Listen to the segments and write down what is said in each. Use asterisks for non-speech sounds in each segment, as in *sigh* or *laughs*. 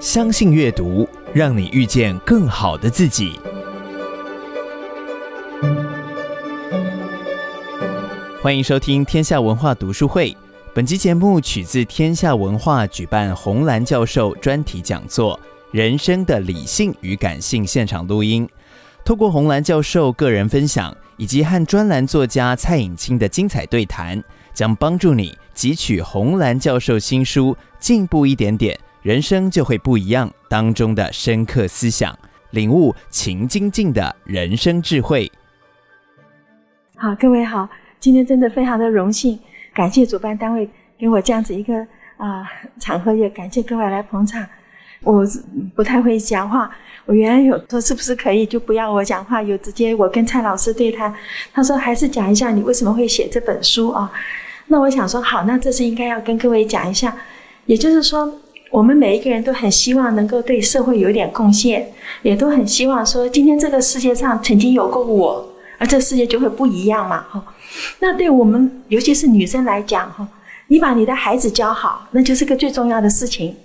相信阅读，让你遇见更好的自己。欢迎收听天下文化读书会。本期节目取自天下文化举办红蓝教授专题讲座《人生的理性与感性》现场录音。透过红蓝教授个人分享，以及和专栏作家蔡颖清的精彩对谈，将帮助你汲取红蓝教授新书《进步一点点，人生就会不一样》当中的深刻思想，领悟勤精进的人生智慧。好，各位好，今天真的非常的荣幸，感谢主办单位给我这样子一个啊、场合，也感谢各位来捧场。我不太会讲话，我原来有说是不是可以就不要我讲话，有直接我跟蔡老师对谈。他说还是讲一下你为什么会写这本书啊？那我想说好，那这是应该要跟各位讲一下。也就是说，我们每一个人都很希望能够对社会有点贡献，也都很希望说今天这个世界上曾经有过我，而这世界就会不一样嘛。哈，那对我们尤其是女生来讲，哈，你把你的孩子教好，那就是个最重要的事情。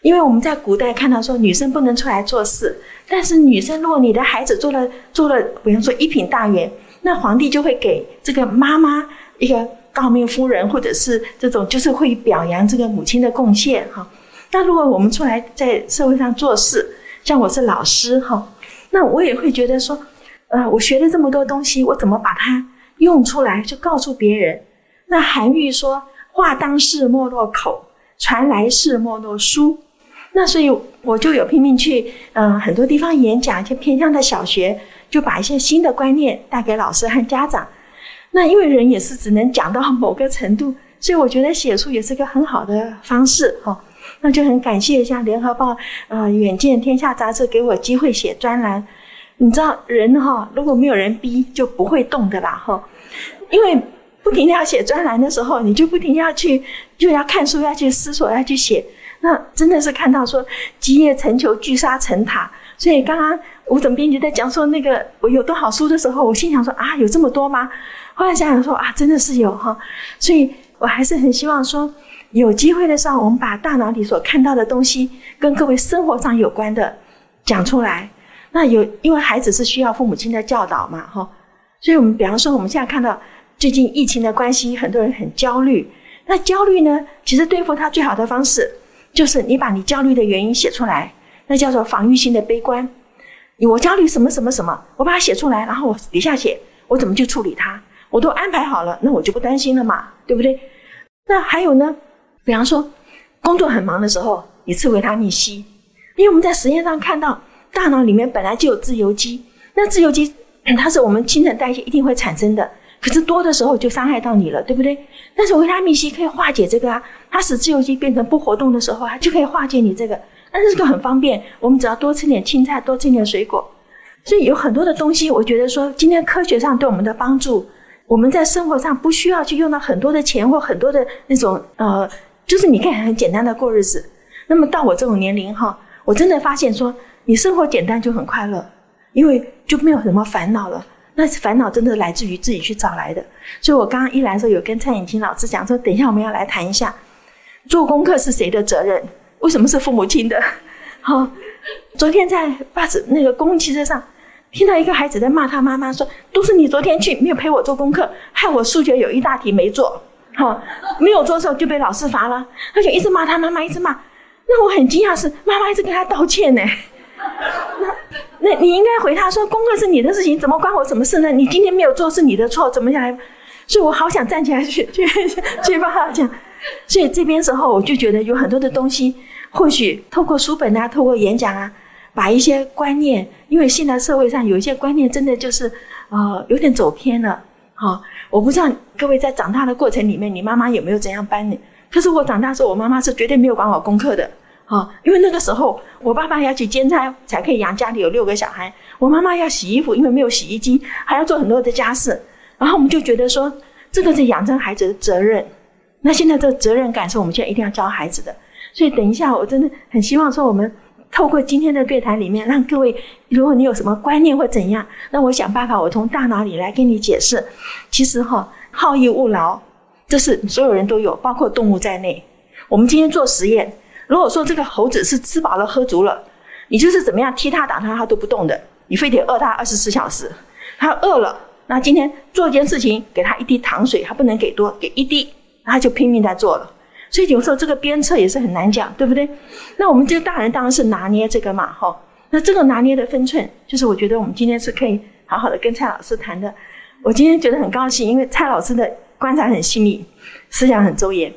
因为我们在古代看到说女生不能出来做事，但是女生如果你的孩子做了做了，比方说一品大员，那皇帝就会给这个妈妈一个诰命夫人，或者是这种就是会表扬这个母亲的贡献哈。那如果我们出来在社会上做事，像我是老师哈，那我也会觉得说，呃，我学了这么多东西，我怎么把它用出来，就告诉别人？那韩愈说：“话当世莫落口，传来世莫落书。”那所以我就有拼命去，嗯、很多地方演讲，一些偏向的小学，就把一些新的观念带给老师和家长。那因为人也是只能讲到某个程度，所以我觉得写书也是个很好的方式，哈、那就很感谢一下联合报、呃，远见、天下杂志给我机会写专栏。你知道人哈、如果没有人逼，就不会动的啦，哈、因为不停地要写专栏的时候，你就不停要去，就要看书，要去思索，要去写。那真的是看到说积叶成裘，聚沙成塔。所以刚刚吴总编辑在讲说那个我有多少书的时候，我心想说啊，有这么多吗？后来想想说啊，真的是有哈。所以我还是很希望说，有机会的时候，我们把大脑里所看到的东西跟各位生活上有关的讲出来。那有因为孩子是需要父母亲的教导嘛，哈。所以我们比方说我们现在看到最近疫情的关系，很多人很焦虑。那焦虑呢，其实对付他最好的方式。就是你把你焦虑的原因写出来，那叫做防御性的悲观。我焦虑什么什么什么，我把它写出来，然后我底下写我怎么去处理它，我都安排好了，那我就不担心了嘛，对不对？那还有呢，比方说工作很忙的时候，你吃维他命 C，因为我们在实验上看到，大脑里面本来就有自由基，那自由基它是我们新陈代谢一定会产生的。可是多的时候就伤害到你了，对不对？但是维他命 C 可以化解这个啊，它使自由基变成不活动的时候，它就可以化解你这个。但是这个很方便，我们只要多吃点青菜，多吃点水果。所以有很多的东西，我觉得说今天科学上对我们的帮助，我们在生活上不需要去用到很多的钱或很多的那种呃，就是你可以很简单的过日子。那么到我这种年龄哈，我真的发现说，你生活简单就很快乐，因为就没有什么烦恼了。那烦恼真的来自于自己去找来的，所以我刚刚一来的时候有跟蔡颖清老师讲说，等一下我们要来谈一下，做功课是谁的责任？为什么是父母亲的？*laughs* 好，昨天在巴士那个公共汽车上，听到一个孩子在骂他妈妈说，都是你昨天去没有陪我做功课，害我数学有一大题没做，好，没有做的时候就被老师罚了，他就一直骂他妈妈，一直骂，那我很惊讶是妈妈一直跟他道歉呢。那那你应该回他说，功课是你的事情，怎么关我什么事呢？你今天没有做是你的错，怎么样来？所以我好想站起来去 *laughs* 去去帮他讲。所以这边时候我就觉得有很多的东西，或许透过书本啊，透过演讲啊，把一些观念，因为现在社会上有一些观念真的就是呃有点走偏了。好，我不知道各位在长大的过程里面，你妈妈有没有怎样帮你？可是我长大的时候，我妈妈是绝对没有管我功课的。啊，因为那个时候我爸爸要去兼差，才可以养家里有六个小孩。我妈妈要洗衣服，因为没有洗衣机，还要做很多的家事。然后我们就觉得说，这个是养成孩子的责任。那现在这个责任感是我们现在一定要教孩子的。所以等一下，我真的很希望说，我们透过今天的对谈里面，让各位，如果你有什么观念或怎样，那我想办法，我从大脑里来跟你解释。其实哈，好逸恶劳，这是所有人都有，包括动物在内。我们今天做实验。如果说这个猴子是吃饱了喝足了，你就是怎么样踢它打它，它都不动的，你非得饿它二十四小时。它饿了，那今天做一件事情，给它一滴糖水，它不能给多，给一滴，它就拼命在做了。所以有时候这个鞭策也是很难讲，对不对？那我们这个大人当然是拿捏这个嘛，哈。那这个拿捏的分寸，就是我觉得我们今天是可以好好的跟蔡老师谈的。我今天觉得很高兴，因为蔡老师的观察很细腻，思想很周延。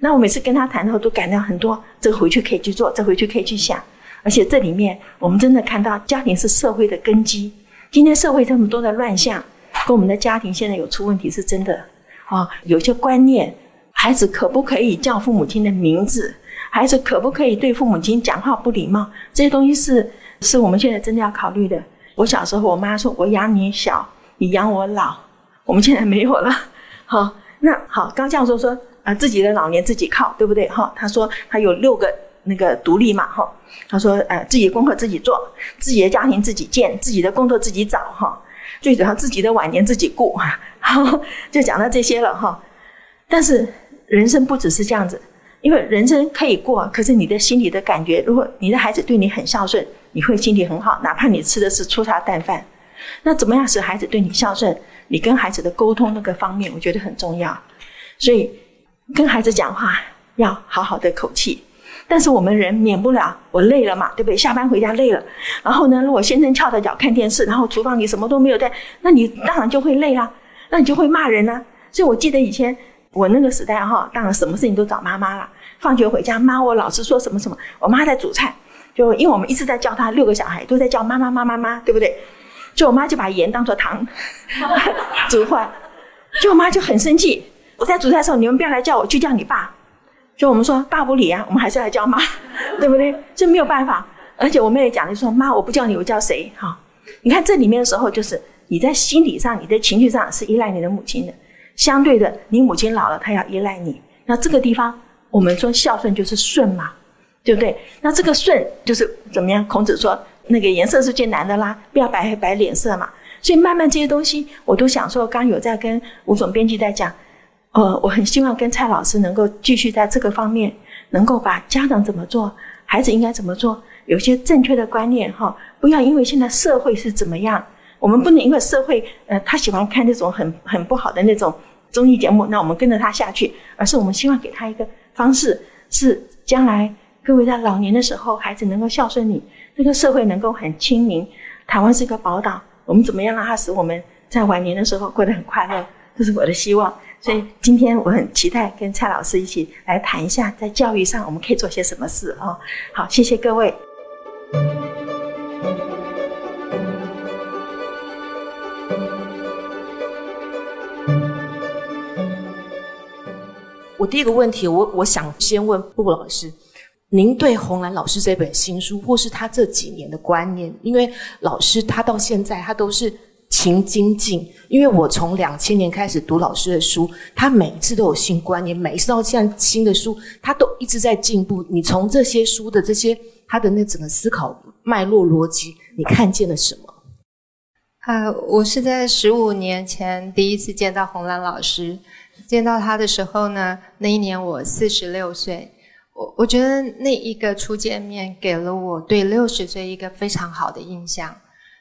那我每次跟他谈的时候，都感到很多，这个回去可以去做，这回去可以去想。而且这里面，我们真的看到家庭是社会的根基。今天社会这么多的乱象，跟我们的家庭现在有出问题是真的啊。有些观念，孩子可不可以叫父母亲的名字？孩子可不可以对父母亲讲话不礼貌？这些东西是。是我们现在真的要考虑的。我小时候，我妈说：“我养你小，你养我老。”我们现在没有了。*laughs* 好，那好，刚教授说啊，自己的老年自己靠，对不对？哈，他说他有六个那个独立嘛，哈，他说呃，自己的功课自己做，自己的家庭自己建，自己的工作自己找，哈，最主要自己的晚年自己顾，*laughs* 好，就讲到这些了，哈。但是人生不只是这样子，因为人生可以过，可是你的心里的感觉，如果你的孩子对你很孝顺。你会心里很好，哪怕你吃的是粗茶淡饭，那怎么样使孩子对你孝顺？你跟孩子的沟通那个方面，我觉得很重要。所以跟孩子讲话要好好的口气。但是我们人免不了，我累了嘛，对不对？下班回家累了，然后呢，如果先生翘着脚看电视，然后厨房里什么都没有带，那你当然就会累啊，那你就会骂人啊。所以我记得以前我那个时代哈，当然什么事情都找妈妈了。放学回家，妈，我老师说什么什么，我妈在煮菜。就因为我们一直在叫他，六个小孩都在叫妈妈妈妈妈，对不对？就我妈就把盐当作糖煮坏，就我妈就很生气。我在煮菜的时候，你们不要来叫我，就叫你爸。就我们说爸不理啊，我们还是来叫妈，对不对？这没有办法。而且我妹妹讲，就说妈，我不叫你，我叫谁？哈，你看这里面的时候，就是你在心理上、你的情绪上是依赖你的母亲的。相对的，你母亲老了，她要依赖你。那这个地方，我们说孝顺就是顺嘛。对不对？那这个顺就是怎么样？孔子说那个颜色是最难的啦，不要摆摆脸色嘛。所以慢慢这些东西，我都想说，刚有在跟吴总编辑在讲，呃，我很希望跟蔡老师能够继续在这个方面，能够把家长怎么做，孩子应该怎么做，有些正确的观念哈，不要因为现在社会是怎么样，我们不能因为社会呃他喜欢看那种很很不好的那种综艺节目，那我们跟着他下去，而是我们希望给他一个方式，是将来。各位在老年的时候，孩子能够孝顺你，这个社会能够很清明。台湾是一个宝岛，我们怎么样让它使我们在晚年的时候过得很快乐？这是我的希望。所以今天我很期待跟蔡老师一起来谈一下，在教育上我们可以做些什么事啊？好，谢谢各位。我第一个问题，我我想先问布老师。您对红兰老师这本新书，或是他这几年的观念，因为老师他到现在他都是勤精进。因为我从两千年开始读老师的书，他每一次都有新观念，每一次到现在新的书，他都一直在进步。你从这些书的这些他的那整个思考脉络逻辑，你看见了什么？啊，我是在十五年前第一次见到红兰老师，见到他的时候呢，那一年我四十六岁。我我觉得那一个初见面给了我对六十岁一个非常好的印象。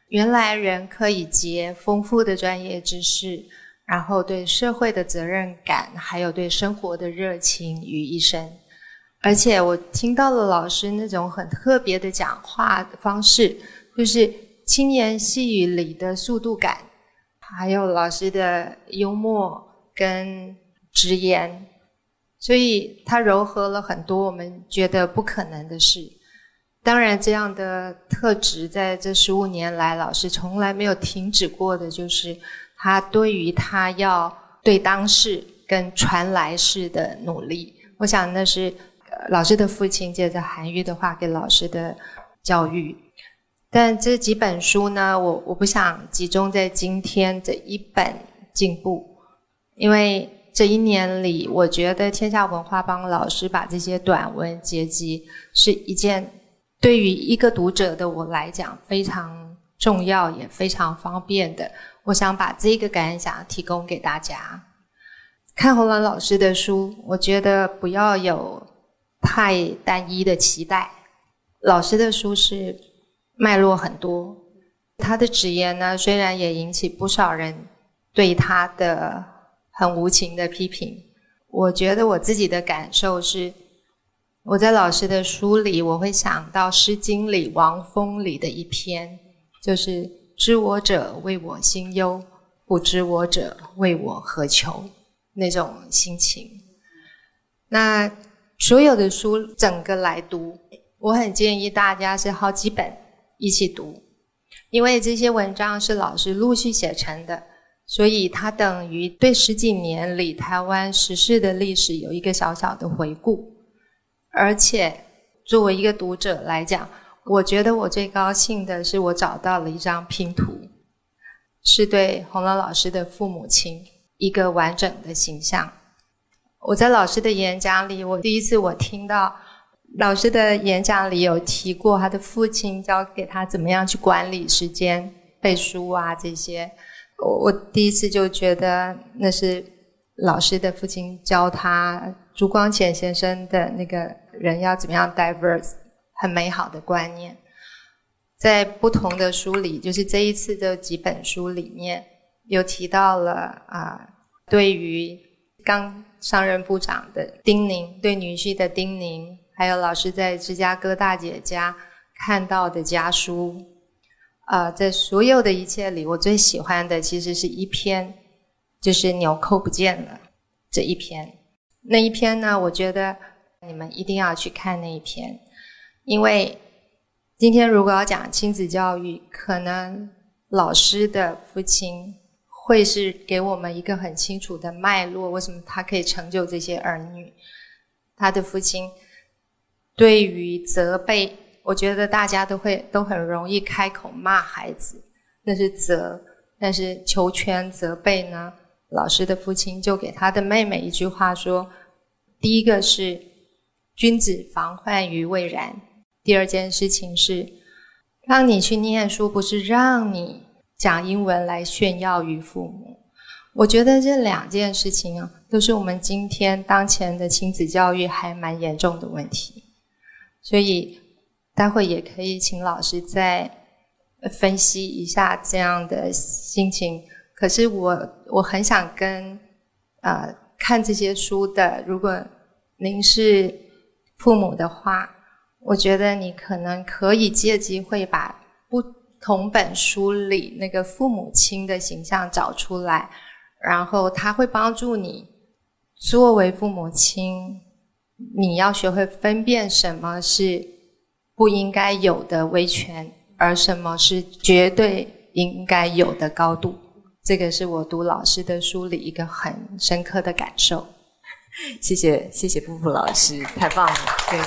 原来人可以结丰富的专业知识，然后对社会的责任感，还有对生活的热情于一身。而且我听到了老师那种很特别的讲话的方式，就是轻言细语里的速度感，还有老师的幽默跟直言。所以，他糅合了很多我们觉得不可能的事。当然，这样的特质在这十五年来，老师从来没有停止过的，就是他对于他要对当世跟传来世的努力。我想，那是老师的父亲借着韩愈的话给老师的教育。但这几本书呢，我我不想集中在今天这一本进步，因为。这一年里，我觉得天下文化帮老师把这些短文结集，是一件对于一个读者的我来讲非常重要也非常方便的。我想把这个感想提供给大家。看洪兰老师的书，我觉得不要有太单一的期待。老师的书是脉络很多，他的直言呢，虽然也引起不少人对他的很无情的批评。我觉得我自己的感受是，我在老师的书里，我会想到《诗经》里王风里的一篇，就是“知我者谓我心忧，不知我者谓我何求”那种心情。那所有的书整个来读，我很建议大家是好几本一起读，因为这些文章是老师陆续写成的。所以，它等于对十几年里台湾时事的历史有一个小小的回顾。而且，作为一个读者来讲，我觉得我最高兴的是，我找到了一张拼图，是对洪兰老师的父母亲一个完整的形象。我在老师的演讲里，我第一次我听到老师的演讲里有提过他的父亲教给他怎么样去管理时间、背书啊这些。我我第一次就觉得那是老师的父亲教他朱光潜先生的那个人要怎么样 diverse 很美好的观念，在不同的书里，就是这一次的几本书里面，有提到了啊、对于刚上任部长的叮咛，对女婿的叮咛，还有老师在芝加哥大姐家看到的家书。啊、在所有的一切里，我最喜欢的其实是一篇，就是纽扣不见了这一篇。那一篇呢，我觉得你们一定要去看那一篇，因为今天如果要讲亲子教育，可能老师的父亲会是给我们一个很清楚的脉络，为什么他可以成就这些儿女？他的父亲对于责备。我觉得大家都会都很容易开口骂孩子，那是责；但是求全责备呢？老师的父亲就给他的妹妹一句话说：第一个是君子防患于未然；第二件事情是让你去念书，不是让你讲英文来炫耀于父母。我觉得这两件事情啊，都是我们今天当前的亲子教育还蛮严重的问题，所以。待会也可以请老师再分析一下这样的心情。可是我我很想跟啊、呃、看这些书的，如果您是父母的话，我觉得你可能可以借机会把不同本书里那个父母亲的形象找出来，然后他会帮助你作为父母亲，你要学会分辨什么是。不应该有的威权，而什么是绝对应该有的高度？这个是我读老师的书里一个很深刻的感受。谢谢，谢谢布布老师，太棒了。对，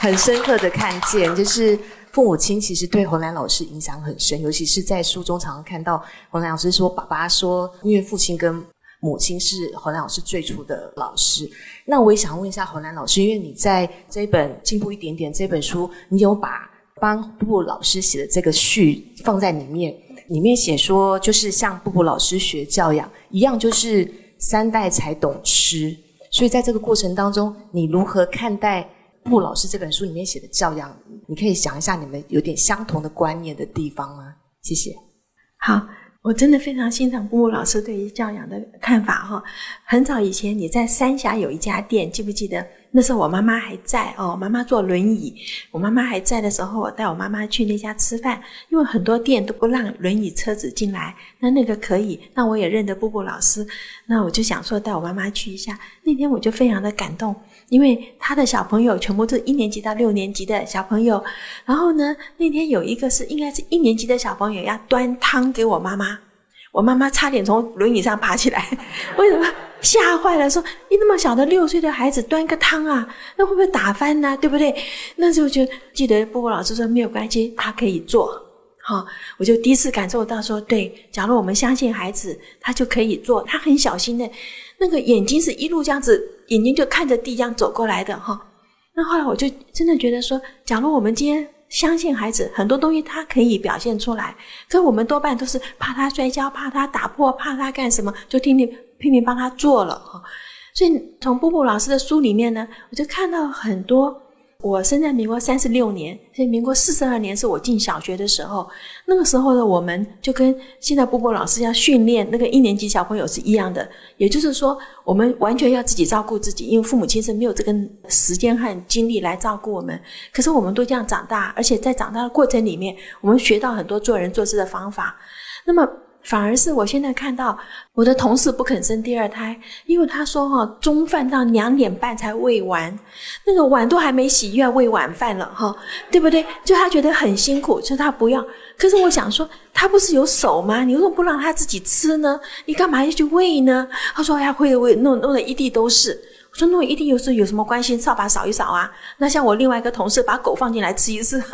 很深刻的看见，就是父母亲其实对洪兰老师影响很深，尤其是在书中常常看到洪兰老师说，爸爸说，因为父亲跟。母亲是侯兰老师最初的老师，那我也想问一下侯兰老师，因为你在这本进步一点点这本书，你有把帮布布老师写的这个序放在里面，里面写说就是向布布老师学教养一样，就是三代才懂吃，所以在这个过程当中，你如何看待布布老师这本书里面写的教养？你可以想一下你们有点相同的观念的地方吗？谢谢。好。我真的非常欣赏布布老师对于教养的看法哈。很早以前，你在三峡有一家店，记不记得？那时候我妈妈还在哦，妈妈坐轮椅。我妈妈还在的时候，我带我妈妈去那家吃饭，因为很多店都不让轮椅车子进来，那那个可以。那我也认得布布老师，那我就想说带我妈妈去一下。那天我就非常的感动。因为他的小朋友全部都是一年级到六年级的小朋友，然后呢，那天有一个是应该是一年级的小朋友要端汤给我妈妈，我妈妈差点从轮椅上爬起来，*laughs* 为什么？吓坏了，说你那么小的六岁的孩子端个汤啊，那会不会打翻呢？对不对？那时候就记得波波老师说没有关系，他可以做，好，我就第一次感受到说，对，假如我们相信孩子，他就可以做，他很小心的，那个眼睛是一路这样子。眼睛就看着地这样走过来的哈，那后来我就真的觉得说，假如我们今天相信孩子，很多东西他可以表现出来，可我们多半都是怕他摔跤，怕他打破，怕他干什么，就拼命拼命帮他做了哈。所以从布布老师的书里面呢，我就看到很多。我生在民国三十六年，所以民国四十二年是我进小学的时候。那个时候的我们就跟现在波波老师要训练那个一年级小朋友是一样的，也就是说，我们完全要自己照顾自己，因为父母亲是没有这个时间和精力来照顾我们。可是我们都这样长大，而且在长大的过程里面，我们学到很多做人做事的方法。那么。反而是我现在看到我的同事不肯生第二胎，因为他说哈，中饭到两点半才喂完，那个碗都还没洗，又要喂晚饭了哈，对不对？就他觉得很辛苦，所以他不要。可是我想说，他不是有手吗？你为什么不让他自己吃呢？你干嘛要去喂呢？他说哎呀，会喂，弄弄得一地都是。我说弄一地都是有什么关系？扫把扫一扫啊。那像我另外一个同事把狗放进来吃一次。*laughs*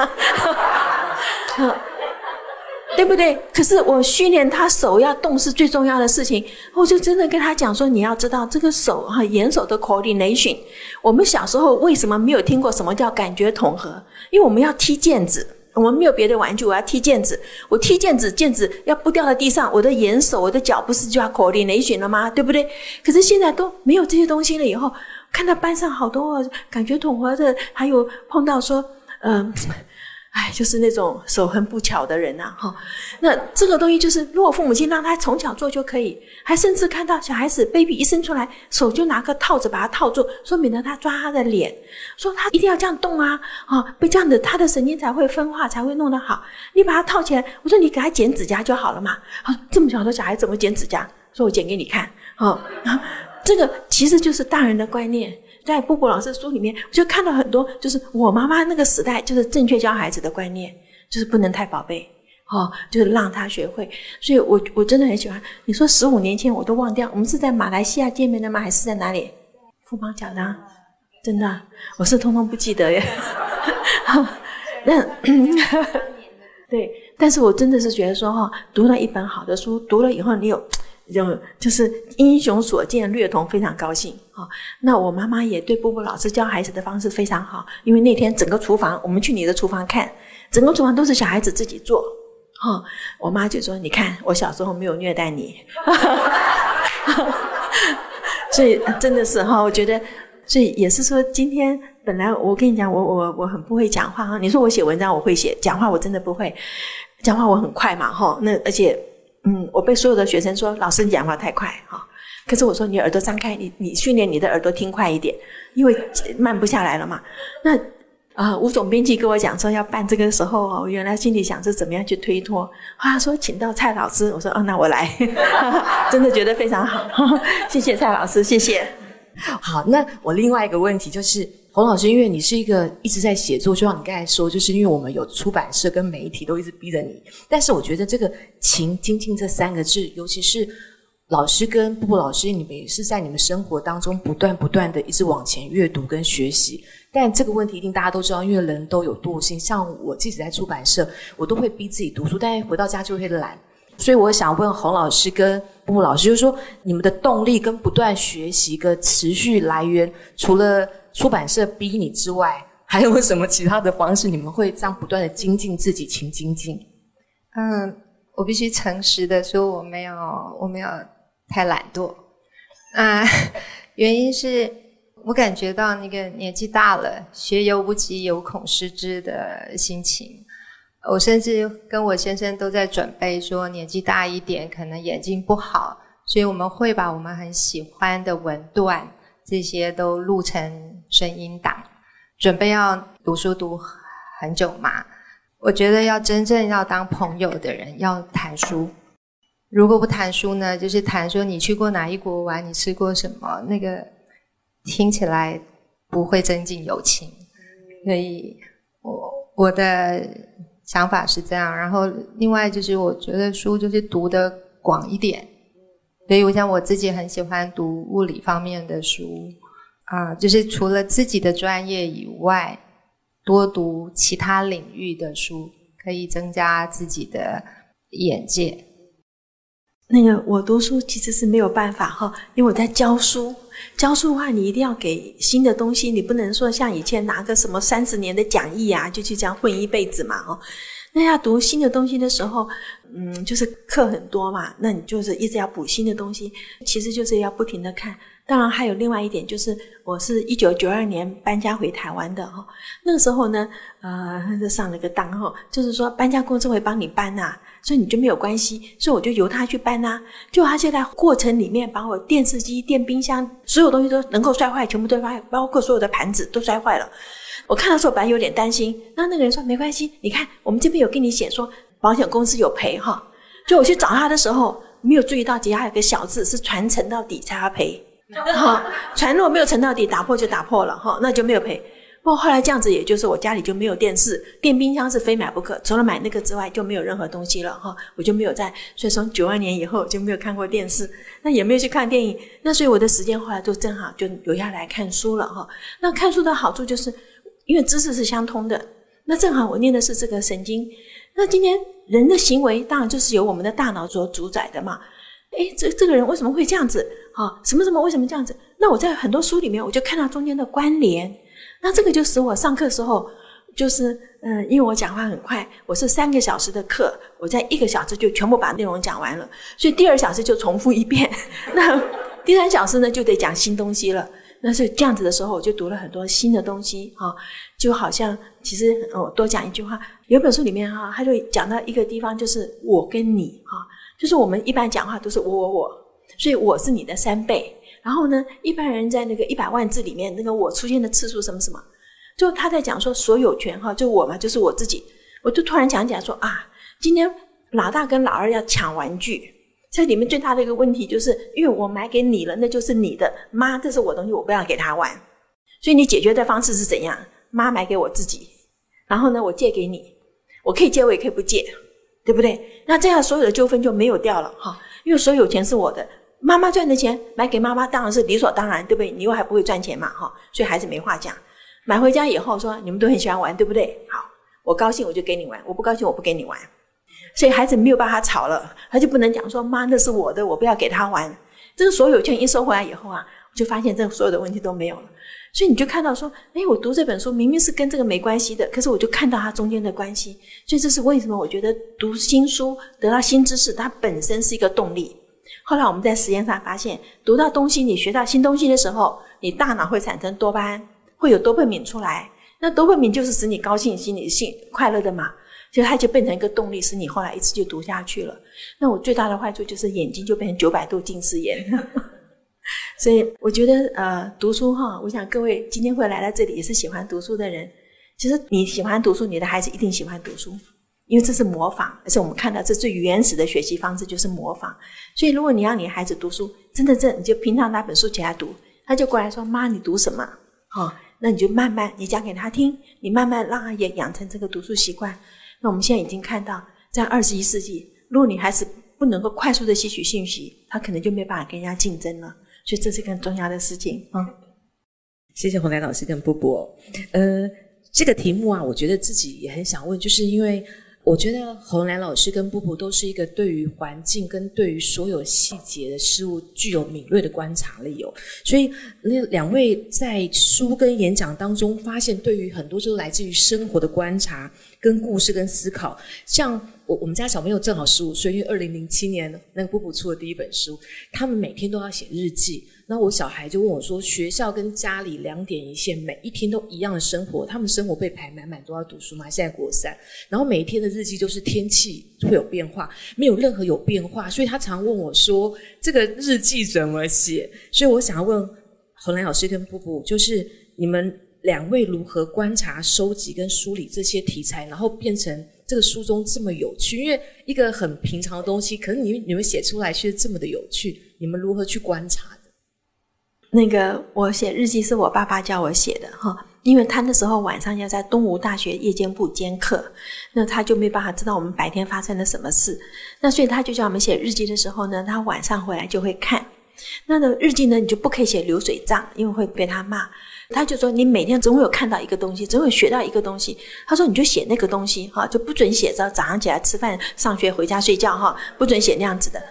对不对？可是我训练他手要动是最重要的事情，我就真的跟他讲说，你要知道这个手哈，眼手的 coordination。我们小时候为什么没有听过什么叫感觉统合？因为我们要踢毽子，我们没有别的玩具，我要踢毽子。我踢毽子，毽子要不掉在地上，我的眼手、我的脚不是就要 coordination 了吗？对不对？可是现在都没有这些东西了，以后看到班上好多感觉统合的，还有碰到说，嗯、哎，就是那种手很不巧的人呐，哈。那这个东西就是，如果父母亲让他从小做就可以，还甚至看到小孩子 baby 一生出来，手就拿个套子把他套住，说免得他抓他的脸，说他一定要这样动啊，啊，被这样的他的神经才会分化，才会弄得好。你把他套起来，我说你给他剪指甲就好了嘛。啊，这么小的小孩怎么剪指甲？说我剪给你看，啊，*laughs* 这个其实就是大人的观念。在波波老师书里面，我就看到很多，就是我妈妈那个时代，就是正确教孩子的观念，就是不能太宝贝，哦，就是让他学会。所以我我真的很喜欢。你说十五年前我都忘掉，我们是在马来西亚见面的吗？还是在哪里？富邦讲的，真的，我是通通不记得耶。*laughs* 那 *laughs* 对，但是我真的是觉得说哈，读了一本好的书，读了以后你有。就就是英雄所见略同，非常高兴啊！那我妈妈也对波波老师教孩子的方式非常好，因为那天整个厨房，我们去你的厨房看，整个厨房都是小孩子自己做，哈！我妈就说：“你看，我小时候没有虐待你。*laughs* ”所以真的是哈，我觉得，所以也是说，今天本来我跟你讲，我我我很不会讲话哈。你说我写文章我会写，讲话我真的不会，讲话我很快嘛哈。那而且。嗯，我被所有的学生说，老师你讲话太快哈，可是我说，你耳朵张开，你你训练你的耳朵听快一点，因为慢不下来了嘛。那啊、吴总编辑跟我讲说要办这个时候，我原来心里想是怎么样去推脱，他说请到蔡老师，我说哦，那我来，*laughs* 真的觉得非常好，*laughs* 谢谢蔡老师，谢谢。好，那我另外一个问题就是。洪老师，因为你是一个一直在写作，就像你刚才说，就是因为我们有出版社跟媒体都一直逼着你。但是我觉得这个“勤精进”这三个字，尤其是老师跟布布老师，你们也是在你们生活当中不断不断的一直往前阅读跟学习。但这个问题一定大家都知道，因为人都有惰性。像我即使在出版社，我都会逼自己读书，但是回到家就会懒。所以我想问洪老师跟布布老师，就是说你们的动力跟不断学习跟持续来源，除了出版社逼你之外，还有什么其他的方式？你们会这样不断的精进自己，勤精进？嗯，我必须诚实的说，我没有，我没有太懒惰。啊、原因是我感觉到那个年纪大了，学犹不及，犹恐失之的心情。我甚至跟我先生都在准备说，年纪大一点，可能眼睛不好，所以我们会把我们很喜欢的文段。这些都录成声音档，准备要读书读很久嘛。我觉得要真正要当朋友的人，要谈书。如果不谈书呢，就是谈说你去过哪一国玩，你吃过什么，那个听起来不会增进友情。所以我我的想法是这样。然后另外就是，我觉得书就是读得广一点。所以，我想我自己很喜欢读物理方面的书，啊，就是除了自己的专业以外，多读其他领域的书，可以增加自己的眼界。那个我读书其实是没有办法哈，因为我在教书，教书的话你一定要给新的东西，你不能说像以前拿个什么三十年的讲义啊，就去这样混一辈子嘛，哦。那要读新的东西的时候，嗯，就是课很多嘛，那你就是一直要补新的东西，其实就是要不停的看。当然还有另外一点，就是我是一九九二年搬家回台湾的哈，那个时候呢，呃，就上了个当哈，就是说搬家公司会帮你搬呐、所以你就没有关系，所以我就由他去搬呐、就他现在过程里面把我电视机、电冰箱所有东西都能够摔坏，全部都摔，包括所有的盘子都摔坏了。我看到时候本来有点担心，那那个人说没关系，你看我们这边有跟你写说保险公司有赔哈，就我去找他的时候没有注意到底下有个小字是传承到底才要赔。*laughs* 哈，船若没有沉到底，打破就打破了哈，那就没有赔。不过后来这样子，也就是我家里就没有电视、电冰箱是非买不可，除了买那个之外就没有任何东西了哈。我就没有在，所以从九二年以后就没有看过电视，那也没有去看电影。那所以我的时间后来就正好就留下来看书了哈。那看书的好处就是，因为知识是相通的。那正好我念的是这个神经。那今天人的行为当然就是由我们的大脑所主宰的嘛。诶，这这个人为什么会这样子？啊，什么什么？为什么这样子？那我在很多书里面，我就看到中间的关联。那这个就使我上课时候，就是嗯、因为我讲话很快，我是三个小时的课，我在一个小时就全部把内容讲完了，所以第二小时就重复一遍。*laughs* 那第三小时呢，就得讲新东西了。那是这样子的时候，我就读了很多新的东西。哈，就好像其实我多讲一句话，有本书里面哈，他就讲到一个地方，就是我跟你哈。就是我们一般讲话都是我我我，所以我是你的三倍。然后呢，一般人在那个一百万字里面，那个我出现的次数什么什么，就他在讲说所有权哈，就我嘛，就是我自己。我就突然讲讲说啊，今天老大跟老二要抢玩具，这里面最大的一个问题就是，因为我买给你了，那就是你的妈，这是我东西，我不要给他玩。所以你解决的方式是怎样？妈买给我自己，然后呢，我借给你，我可以借，我也可以不借。对不对？那这样所有的纠纷就没有掉了哈，因为所有钱是我的，妈妈赚的钱买给妈妈当然是理所当然，对不对？你又还不会赚钱嘛哈，所以孩子没话讲。买回家以后说你们都很喜欢玩，对不对？好，我高兴我就给你玩，我不高兴我不给你玩。所以孩子没有办法吵了，他就不能讲说妈那是我的，我不要给他玩。这个所有权一收回来以后啊，我就发现这所有的问题都没有了。所以你就看到说，哎，我读这本书明明是跟这个没关系的，可是我就看到它中间的关系。所以这是为什么？我觉得读新书得到新知识，它本身是一个动力。后来我们在实验上发现，读到东西，你学到新东西的时候，你大脑会产生多巴胺，会有多巴胺出来。那多巴胺就是使你高兴、心理性快乐的嘛，所以它就变成一个动力，使你后来一直就读下去了。那我最大的坏处就是眼睛就变成九百度近视眼。*laughs* 所以我觉得，呃，读书哈，我想各位今天会来到这里也是喜欢读书的人。其实你喜欢读书，你的孩子一定喜欢读书，因为这是模仿，而且我们看到这最原始的学习方式就是模仿。所以如果你让你孩子读书，真的，这你就平常拿本书起来读，他就过来说：“妈，你读什么？”哈，那你就慢慢你讲给他听，你慢慢让他也养成这个读书习惯。那我们现在已经看到，在二十一世纪，如果你孩子不能够快速的吸取信息，他可能就没办法跟人家竞争了。所以这是个很重要的事情啊！嗯、谢谢洪兰老师跟波波。呃，这个题目啊，我觉得自己也很想问，就是因为我觉得洪兰老师跟波波都是一个对于环境跟对于所有细节的事物具有敏锐的观察力哦。所以那两位在书跟演讲当中发现，对于很多就是来自于生活的观察跟故事跟思考，像。我我们家小朋友正好十五岁，因为二零零七年那个波波出的第一本书，他们每天都要写日记。那我小孩就问我说：“学校跟家里两点一线，每一天都一样的生活，他们生活被排满满，都要读书吗？现在国三，然后每一天的日记就是天气会有变化，没有任何有变化，所以他常问我说：这个日记怎么写？所以我想要问洪兰老师跟波波，就是你们两位如何观察、收集跟梳理这些题材，然后变成。这个书中这么有趣，因为一个很平常的东西，可是你你们写出来却这么的有趣，你们如何去观察的？那个我写日记是我爸爸教我写的哈，因为他那时候晚上要在东吴大学夜间部兼课，那他就没办法知道我们白天发生了什么事，那所以他就叫我们写日记的时候呢，他晚上回来就会看，那个日记呢，你就不可以写流水账，因为会被他骂。他就说：“你每天总会有看到一个东西，总会学到一个东西。”他说：“你就写那个东西，哈，就不准写着早上起来吃饭、上学、回家睡觉，哈，不准写那样子的，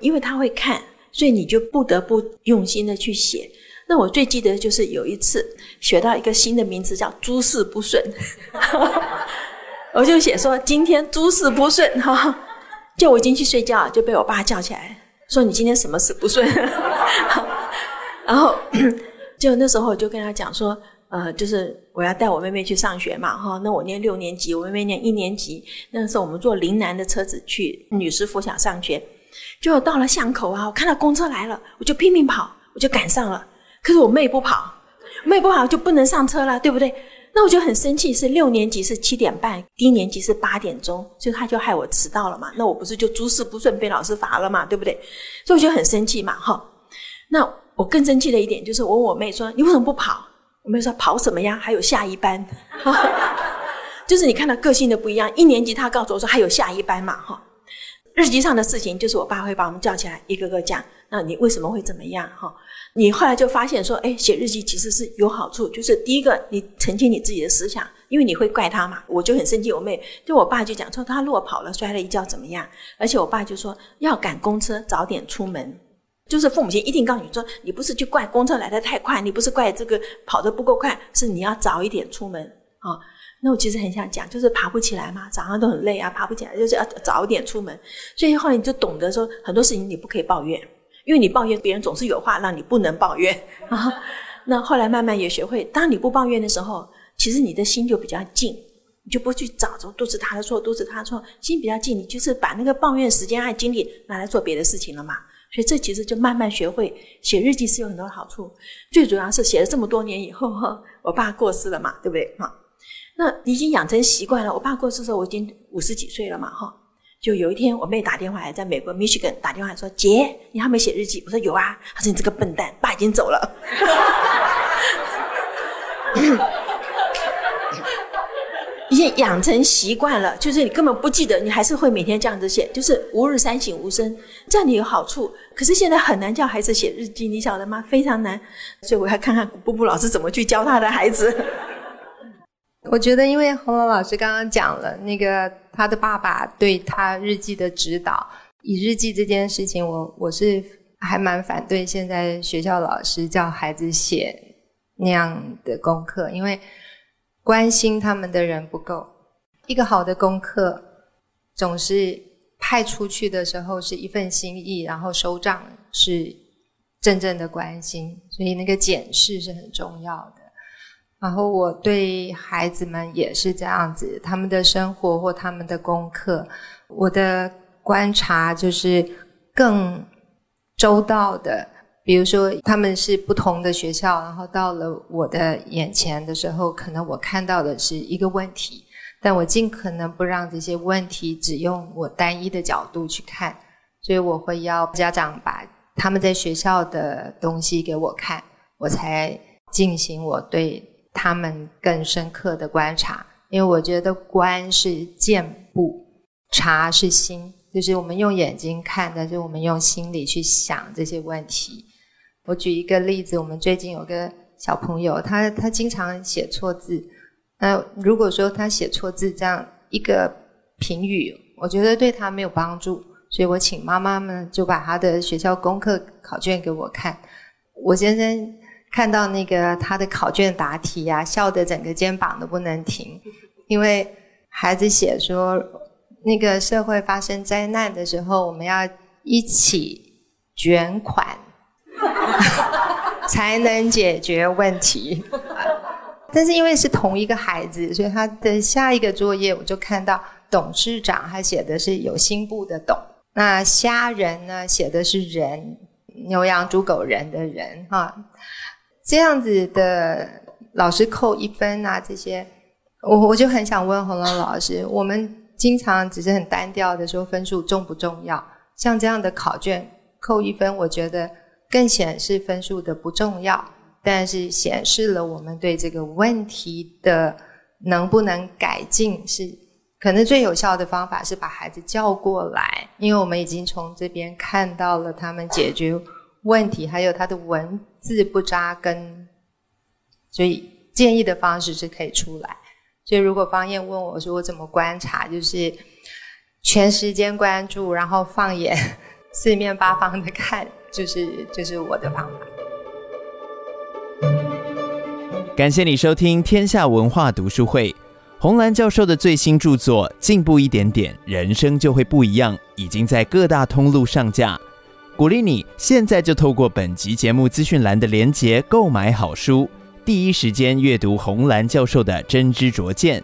因为他会看，所以你就不得不用心的去写。那我最记得就是有一次学到一个新的名词叫‘诸事不顺’，*laughs* 我就写说今天诸事不顺哈，就我已经去睡觉，就被我爸叫起来，说你今天什么事不顺？*laughs* 然后就那时候我就跟他讲说，呃，就是我要带我妹妹去上学嘛哈，那我念六年级，我妹妹念一年级，那时候我们坐临南的车子去女师附小上学，就到了巷口啊，我看到公车来了，我就拼命跑，我就赶上了，可是我妹不跑，妹不跑就不能上车了，对不对？那我就很生气，是六年级是七点半，低年级是八点钟，所以他就害我迟到了嘛。那我不是就诸事不顺被老师罚了嘛，对不对？所以我就很生气嘛，哈。那我更生气的一点就是，我问我妹说：“你为什么不跑？”我妹说：“跑什么呀？还有下一班。*laughs* ”就是你看到个性的不一样。一年级他告诉我说还有下一班嘛，哈。日记上的事情就是我爸会把我们叫起来一个个讲。那你为什么会怎么样？哈。你后来就发现说，哎，写日记其实是有好处。就是第一个，你澄清你自己的思想，因为你会怪他嘛。我就很生气，我妹就我爸就讲说，他如果跑了摔了一跤怎么样？而且我爸就说要赶公车，早点出门。就是父母亲一定告诉你说，你不是去怪公车来得太快，你不是怪这个跑得不够快，是你要早一点出门啊。那我其实很想讲，就是爬不起来嘛，早上都很累啊，爬不起来就是要早一点出门。所以后来你就懂得说，很多事情你不可以抱怨。因为你抱怨，别人总是有话让你不能抱怨啊。*laughs* 那后来慢慢也学会，当你不抱怨的时候，其实你的心就比较静，你就不去找着都是他的错，都是他的错，心比较静，你就是把那个抱怨时间和精力拿来做别的事情了嘛。所以这其实就慢慢学会写日记是有很多好处，最主要是写了这么多年以后，*laughs* 我爸过世了嘛，对不对？哈，那你已经养成习惯了。我爸过世的时候，我已经五十几岁了嘛，哈。就有一天，我妹打电话来，在美国密西根打电话说：“姐，你还没写日记？”我说：“有啊。”她说：“你这个笨蛋，爸已经走了。” *laughs* 已经养成习惯了，就是你根本不记得，你还是会每天这样子写，就是吾日三省吾身，这样你有好处。可是现在很难叫孩子写日记，你晓得吗？非常难，所以我要看看布布老师怎么去教他的孩子。*laughs* 我觉得，因为洪龙老师刚刚讲了那个他的爸爸对他日记的指导，以日记这件事情，我我是还蛮反对现在学校老师叫孩子写那样的功课，因为关心他们的人不够。一个好的功课总是派出去的时候是一份心意，然后收账是真正的关心，所以那个检视是很重要的。然后我对孩子们也是这样子，他们的生活或他们的功课，我的观察就是更周到的。比如说他们是不同的学校，然后到了我的眼前的时候，可能我看到的是一个问题，但我尽可能不让这些问题只用我单一的角度去看，所以我会要家长把他们在学校的东西给我看，我才进行我对。他们更深刻的观察，因为我觉得观是见不，察是心，就是我们用眼睛看，但是我们用心里去想这些问题。我举一个例子，我们最近有个小朋友，他他经常写错字。那如果说他写错字这样一个评语，我觉得对他没有帮助，所以我请妈妈们就把他的学校功课考卷给我看。我先生。看到那个他的考卷答题呀、啊，笑得整个肩膀都不能停，因为孩子写说，那个社会发生灾难的时候，我们要一起捐款，才能解决问题。*laughs* 但是因为是同一个孩子，所以他的下一个作业我就看到董事长他写的是有心部的董，那虾仁呢写的是人，牛羊猪狗人的人哈。这样子的老师扣一分啊，这些我我就很想问洪龙老师，我们经常只是很单调的说分数重不重要？像这样的考卷扣一分，我觉得更显示分数的不重要，但是显示了我们对这个问题的能不能改进是可能最有效的方法是把孩子叫过来，因为我们已经从这边看到了他们解决问题，还有他的文字不扎根，所以建议的方式是可以出来。所以如果方燕问我说我怎么观察，就是全时间关注，然后放眼 *laughs* 四面八方的看，就是就是我的方法。感谢你收听天下文化读书会。红兰教授的最新著作《进步一点点，人生就会不一样》已经在各大通路上架，鼓励你现在就透过本集节目资讯栏的连结购买好书，第一时间阅读红兰教授的真知灼见。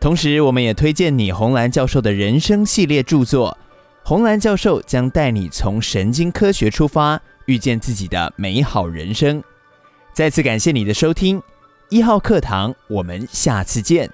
同时，我们也推荐你红兰教授的人生系列著作，红蓝教授将带你从神经科学出发，遇见自己的美好人生。再次感谢你的收听，一号课堂，我们下次见。